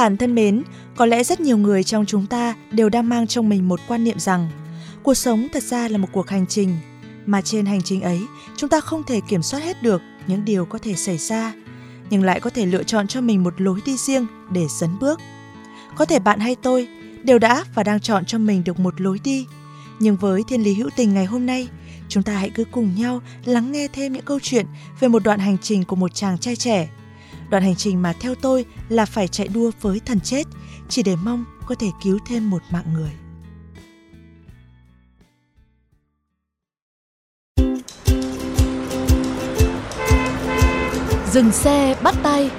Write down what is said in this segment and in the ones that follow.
bạn thân mến, có lẽ rất nhiều người trong chúng ta đều đang mang trong mình một quan niệm rằng cuộc sống thật ra là một cuộc hành trình mà trên hành trình ấy chúng ta không thể kiểm soát hết được những điều có thể xảy ra nhưng lại có thể lựa chọn cho mình một lối đi riêng để dấn bước. Có thể bạn hay tôi đều đã và đang chọn cho mình được một lối đi nhưng với thiên lý hữu tình ngày hôm nay chúng ta hãy cứ cùng nhau lắng nghe thêm những câu chuyện về một đoạn hành trình của một chàng trai trẻ đoạn hành trình mà theo tôi là phải chạy đua với thần chết chỉ để mong có thể cứu thêm một mạng người. Dừng xe bắt tay.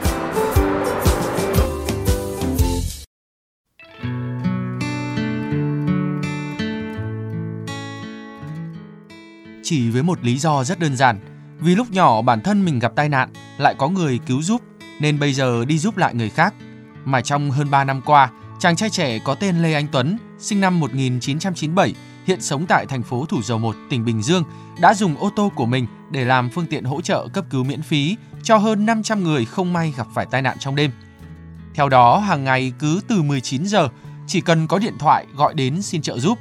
Chỉ với một lý do rất đơn giản, vì lúc nhỏ bản thân mình gặp tai nạn, lại có người cứu giúp, nên bây giờ đi giúp lại người khác. Mà trong hơn 3 năm qua, chàng trai trẻ có tên Lê Anh Tuấn, sinh năm 1997, hiện sống tại thành phố Thủ Dầu Một, tỉnh Bình Dương, đã dùng ô tô của mình để làm phương tiện hỗ trợ cấp cứu miễn phí cho hơn 500 người không may gặp phải tai nạn trong đêm. Theo đó, hàng ngày cứ từ 19 giờ, chỉ cần có điện thoại gọi đến xin trợ giúp,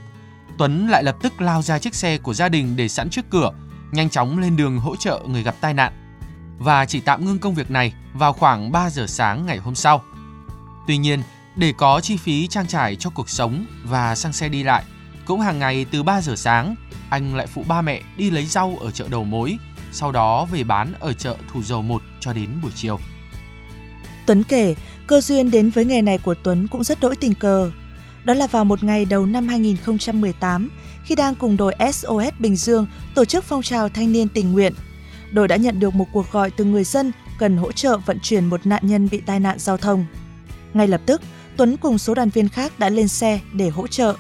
Tuấn lại lập tức lao ra chiếc xe của gia đình để sẵn trước cửa, nhanh chóng lên đường hỗ trợ người gặp tai nạn. Và chỉ tạm ngưng công việc này vào khoảng 3 giờ sáng ngày hôm sau. Tuy nhiên, để có chi phí trang trải cho cuộc sống và xăng xe đi lại, cũng hàng ngày từ 3 giờ sáng, anh lại phụ ba mẹ đi lấy rau ở chợ đầu mối, sau đó về bán ở chợ Thủ Dầu 1 cho đến buổi chiều. Tuấn kể, cơ duyên đến với nghề này của Tuấn cũng rất đỗi tình cờ. Đó là vào một ngày đầu năm 2018, khi đang cùng đội SOS Bình Dương tổ chức phong trào thanh niên tình nguyện. Đội đã nhận được một cuộc gọi từ người dân cần hỗ trợ vận chuyển một nạn nhân bị tai nạn giao thông. Ngay lập tức, Tuấn cùng số đoàn viên khác đã lên xe để hỗ trợ.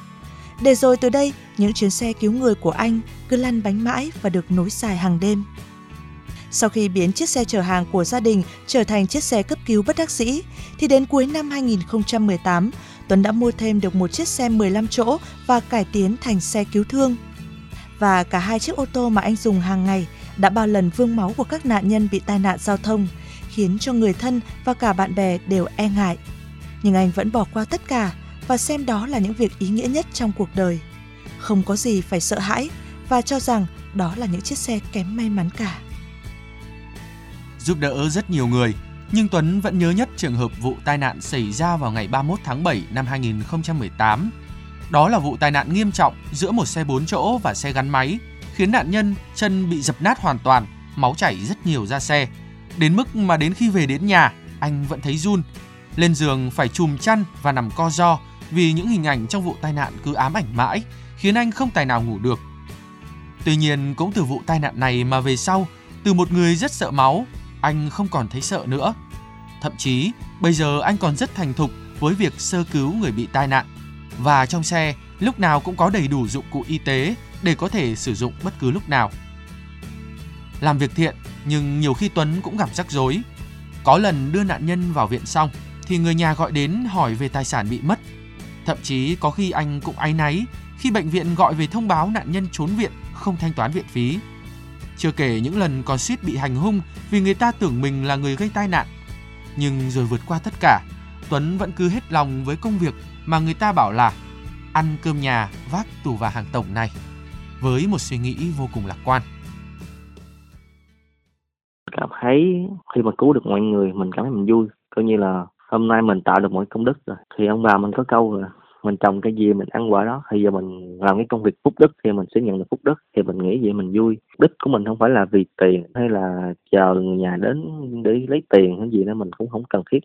Để rồi từ đây, những chuyến xe cứu người của anh cứ lăn bánh mãi và được nối dài hàng đêm. Sau khi biến chiếc xe chở hàng của gia đình trở thành chiếc xe cấp cứu bất đắc dĩ, thì đến cuối năm 2018, Tuấn đã mua thêm được một chiếc xe 15 chỗ và cải tiến thành xe cứu thương. Và cả hai chiếc ô tô mà anh dùng hàng ngày đã bao lần vương máu của các nạn nhân bị tai nạn giao thông, khiến cho người thân và cả bạn bè đều e ngại. Nhưng anh vẫn bỏ qua tất cả và xem đó là những việc ý nghĩa nhất trong cuộc đời. Không có gì phải sợ hãi và cho rằng đó là những chiếc xe kém may mắn cả. Giúp đỡ rất nhiều người, nhưng Tuấn vẫn nhớ nhất trường hợp vụ tai nạn xảy ra vào ngày 31 tháng 7 năm 2018. Đó là vụ tai nạn nghiêm trọng giữa một xe 4 chỗ và xe gắn máy, khiến nạn nhân chân bị dập nát hoàn toàn, máu chảy rất nhiều ra xe. Đến mức mà đến khi về đến nhà, anh vẫn thấy run. Lên giường phải chùm chăn và nằm co ro vì những hình ảnh trong vụ tai nạn cứ ám ảnh mãi, khiến anh không tài nào ngủ được. Tuy nhiên, cũng từ vụ tai nạn này mà về sau, từ một người rất sợ máu, anh không còn thấy sợ nữa. Thậm chí, bây giờ anh còn rất thành thục với việc sơ cứu người bị tai nạn. Và trong xe, lúc nào cũng có đầy đủ dụng cụ y tế để có thể sử dụng bất cứ lúc nào. Làm việc thiện, nhưng nhiều khi Tuấn cũng gặp rắc rối. Có lần đưa nạn nhân vào viện xong, thì người nhà gọi đến hỏi về tài sản bị mất. Thậm chí có khi anh cũng áy náy khi bệnh viện gọi về thông báo nạn nhân trốn viện không thanh toán viện phí. Chưa kể những lần còn suýt bị hành hung vì người ta tưởng mình là người gây tai nạn. Nhưng rồi vượt qua tất cả, Tuấn vẫn cứ hết lòng với công việc mà người ta bảo là ăn cơm nhà vác tù và hàng tổng này với một suy nghĩ vô cùng lạc quan. Cảm thấy khi mà cứu được mọi người mình cảm thấy mình vui, coi như là hôm nay mình tạo được mọi công đức rồi. Thì ông bà mình có câu là mình trồng cái gì mình ăn quả đó. Thì giờ mình làm cái công việc phúc đức thì mình sẽ nhận được phúc đức. Thì mình nghĩ vậy mình vui. Đích của mình không phải là vì tiền hay là chờ người nhà đến để lấy tiền hay gì đó mình cũng không cần thiết.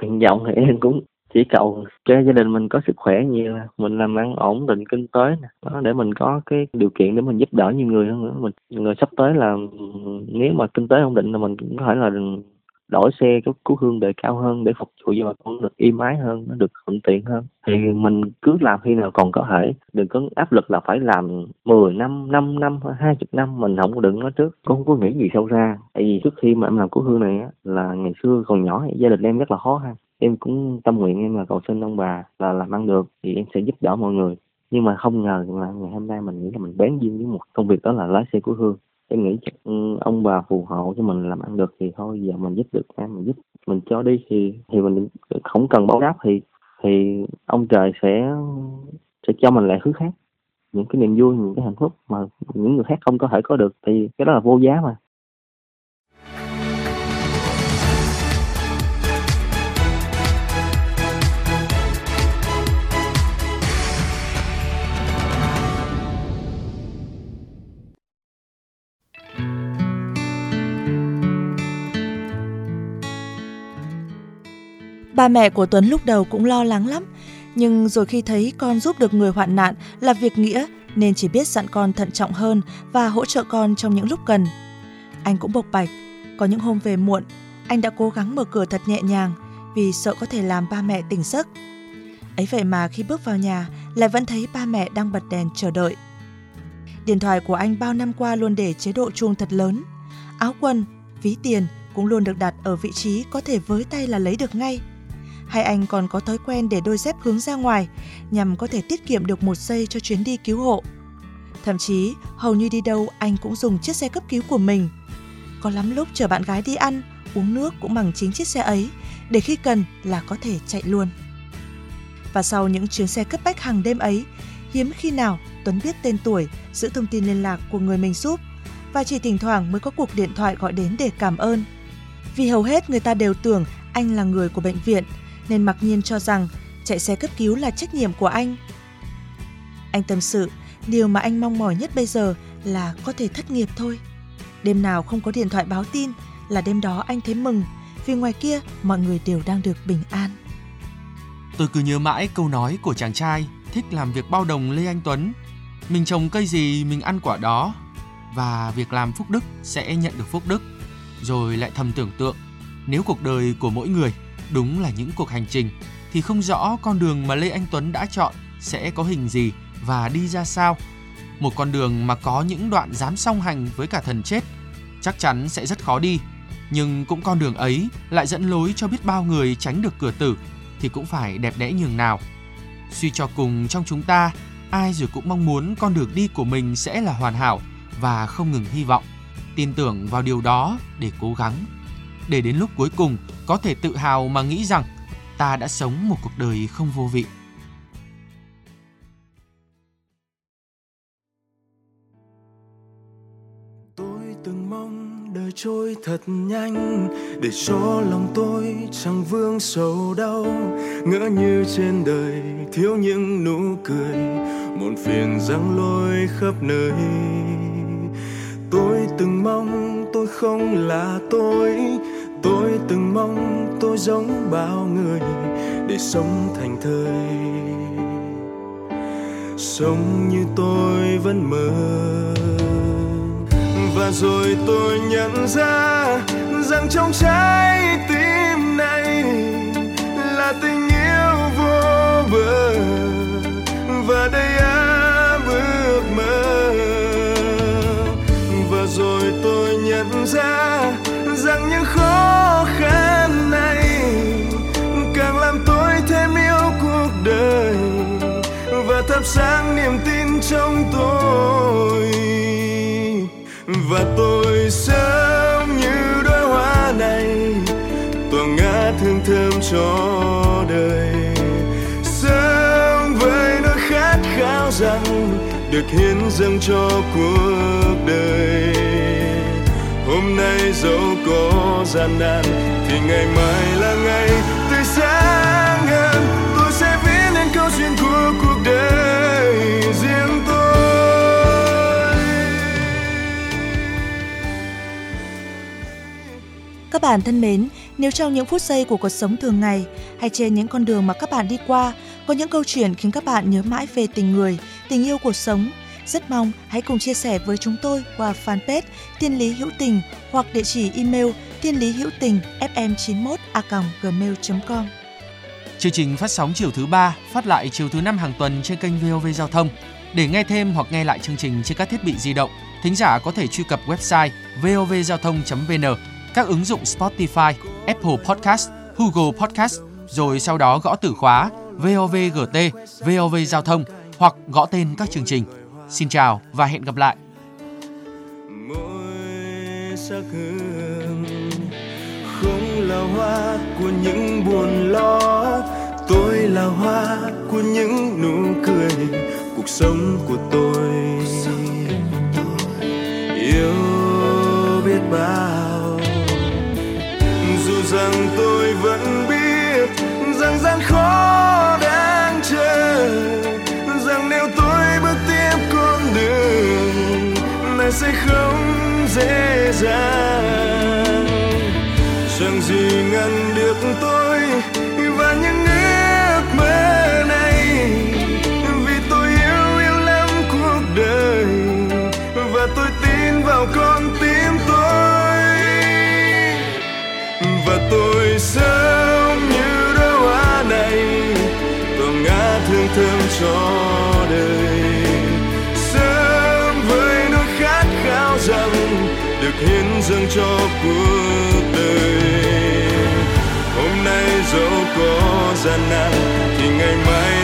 Nguyện vọng thì em cũng chỉ cầu cho gia đình mình có sức khỏe nhiều mình làm ăn ổn định, kinh tế nè. Đó, để mình có cái điều kiện để mình giúp đỡ nhiều người hơn nữa. Mình, người sắp tới là, nếu mà kinh tế ổn định là mình cũng có thể là đổi xe cấp cứu hương đời cao hơn để phục vụ cho bà con được êm ái hơn, nó được thuận tiện hơn. Thì mình cứ làm khi nào còn có thể. Đừng có áp lực là phải làm 10 năm 5 năm hai chục năm, mình không có đừng nói trước. Không có nghĩ gì sâu ra tại vì trước khi mà em làm cứu hương này á, là ngày xưa còn nhỏ, gia đình em rất là khó khăn em cũng tâm nguyện em là cầu xin ông bà là làm ăn được thì em sẽ giúp đỡ mọi người. Nhưng mà không ngờ là ngày hôm nay mình nghĩ là mình bén duyên với một công việc đó là lái xe của hương. Em nghĩ chắc ừ, ông bà phù hộ cho mình làm ăn được thì thôi, giờ mình giúp được em mình giúp mình cho đi thì thì mình không cần báo đáp thì thì ông trời sẽ sẽ cho mình lại thứ khác. Những cái niềm vui, những cái hạnh phúc mà những người khác không có thể có được thì cái đó là vô giá mà. Ba mẹ của Tuấn lúc đầu cũng lo lắng lắm, nhưng rồi khi thấy con giúp được người hoạn nạn là việc nghĩa nên chỉ biết dặn con thận trọng hơn và hỗ trợ con trong những lúc cần. Anh cũng bộc bạch, có những hôm về muộn, anh đã cố gắng mở cửa thật nhẹ nhàng vì sợ có thể làm ba mẹ tỉnh giấc. Ấy vậy mà khi bước vào nhà lại vẫn thấy ba mẹ đang bật đèn chờ đợi. Điện thoại của anh bao năm qua luôn để chế độ chuông thật lớn. Áo quần, ví tiền cũng luôn được đặt ở vị trí có thể với tay là lấy được ngay – Hai anh còn có thói quen để đôi dép hướng ra ngoài nhằm có thể tiết kiệm được một giây cho chuyến đi cứu hộ. Thậm chí, hầu như đi đâu anh cũng dùng chiếc xe cấp cứu của mình. Có lắm lúc chở bạn gái đi ăn, uống nước cũng bằng chính chiếc xe ấy, để khi cần là có thể chạy luôn. Và sau những chuyến xe cấp bách hàng đêm ấy, hiếm khi nào Tuấn biết tên tuổi, giữ thông tin liên lạc của người mình giúp và chỉ thỉnh thoảng mới có cuộc điện thoại gọi đến để cảm ơn. Vì hầu hết người ta đều tưởng anh là người của bệnh viện nên mặc nhiên cho rằng chạy xe cấp cứu là trách nhiệm của anh. Anh tâm sự, điều mà anh mong mỏi nhất bây giờ là có thể thất nghiệp thôi. Đêm nào không có điện thoại báo tin là đêm đó anh thấy mừng vì ngoài kia mọi người đều đang được bình an. Tôi cứ nhớ mãi câu nói của chàng trai thích làm việc bao đồng Lê Anh Tuấn. Mình trồng cây gì mình ăn quả đó và việc làm phúc đức sẽ nhận được phúc đức. Rồi lại thầm tưởng tượng nếu cuộc đời của mỗi người Đúng là những cuộc hành trình thì không rõ con đường mà Lê Anh Tuấn đã chọn sẽ có hình gì và đi ra sao. Một con đường mà có những đoạn dám song hành với cả thần chết chắc chắn sẽ rất khó đi, nhưng cũng con đường ấy lại dẫn lối cho biết bao người tránh được cửa tử thì cũng phải đẹp đẽ nhường nào. Suy cho cùng trong chúng ta, ai rồi cũng mong muốn con đường đi của mình sẽ là hoàn hảo và không ngừng hy vọng, tin tưởng vào điều đó để cố gắng để đến lúc cuối cùng có thể tự hào mà nghĩ rằng ta đã sống một cuộc đời không vô vị. Tôi từng mong đời trôi thật nhanh để cho lòng tôi chẳng vương sầu đau ngỡ như trên đời thiếu những nụ cười, muộn phiền răng lôi khắp nơi tôi từng mong tôi không là tôi tôi từng mong tôi giống bao người để sống thành thời. Sống như tôi vẫn mơ. Và rồi tôi nhận ra rằng trong trái tim này là tình yêu vô bờ. Và đây áp ước mơ. Và rồi tôi nhận ra rằng những khó sáng niềm tin trong tôi. Và tôi sớm như đóa hoa này tỏa ngát hương thơm cho đời. Sớm với nỗi khát khao rằng được hiến dâng cho cuộc đời. Hôm nay dẫu có gian nan, thì ngày mai là ngày tươi sáng hơn câu chuyện của cuộc đời riêng tôi Các bạn thân mến, Nếu trong những phút giây của cuộc sống thường ngày hay trên những con đường mà các bạn đi qua có những câu chuyện khiến các bạn nhớ mãi về tình người, tình yêu cuộc sống, rất mong hãy cùng chia sẻ với chúng tôi qua fanpage Thiên Lý Hữu Tình hoặc địa chỉ email thiên lý hữu tình fm91 a gmail.com. Chương trình phát sóng chiều thứ ba, phát lại chiều thứ năm hàng tuần trên kênh VOV Giao thông. Để nghe thêm hoặc nghe lại chương trình trên các thiết bị di động, thính giả có thể truy cập website vovgiao thông.vn, các ứng dụng Spotify, Apple Podcast, Google Podcast, rồi sau đó gõ từ khóa VOVGT, VOV Giao thông hoặc gõ tên các chương trình. Xin chào và hẹn gặp lại. Sắc hương không là hoa của những buồn lo là hoa của những nụ cười. Cuộc sống của tôi. Yêu biết bao. Dù rằng tôi vẫn biết rằng gian khó đang chờ. Rằng nếu tôi bước tiếp con đường, này sẽ không dễ dàng. Chẳng gì ngăn được tôi? Cuộc đời. Hôm nay dẫu có gian nan thì ngày mai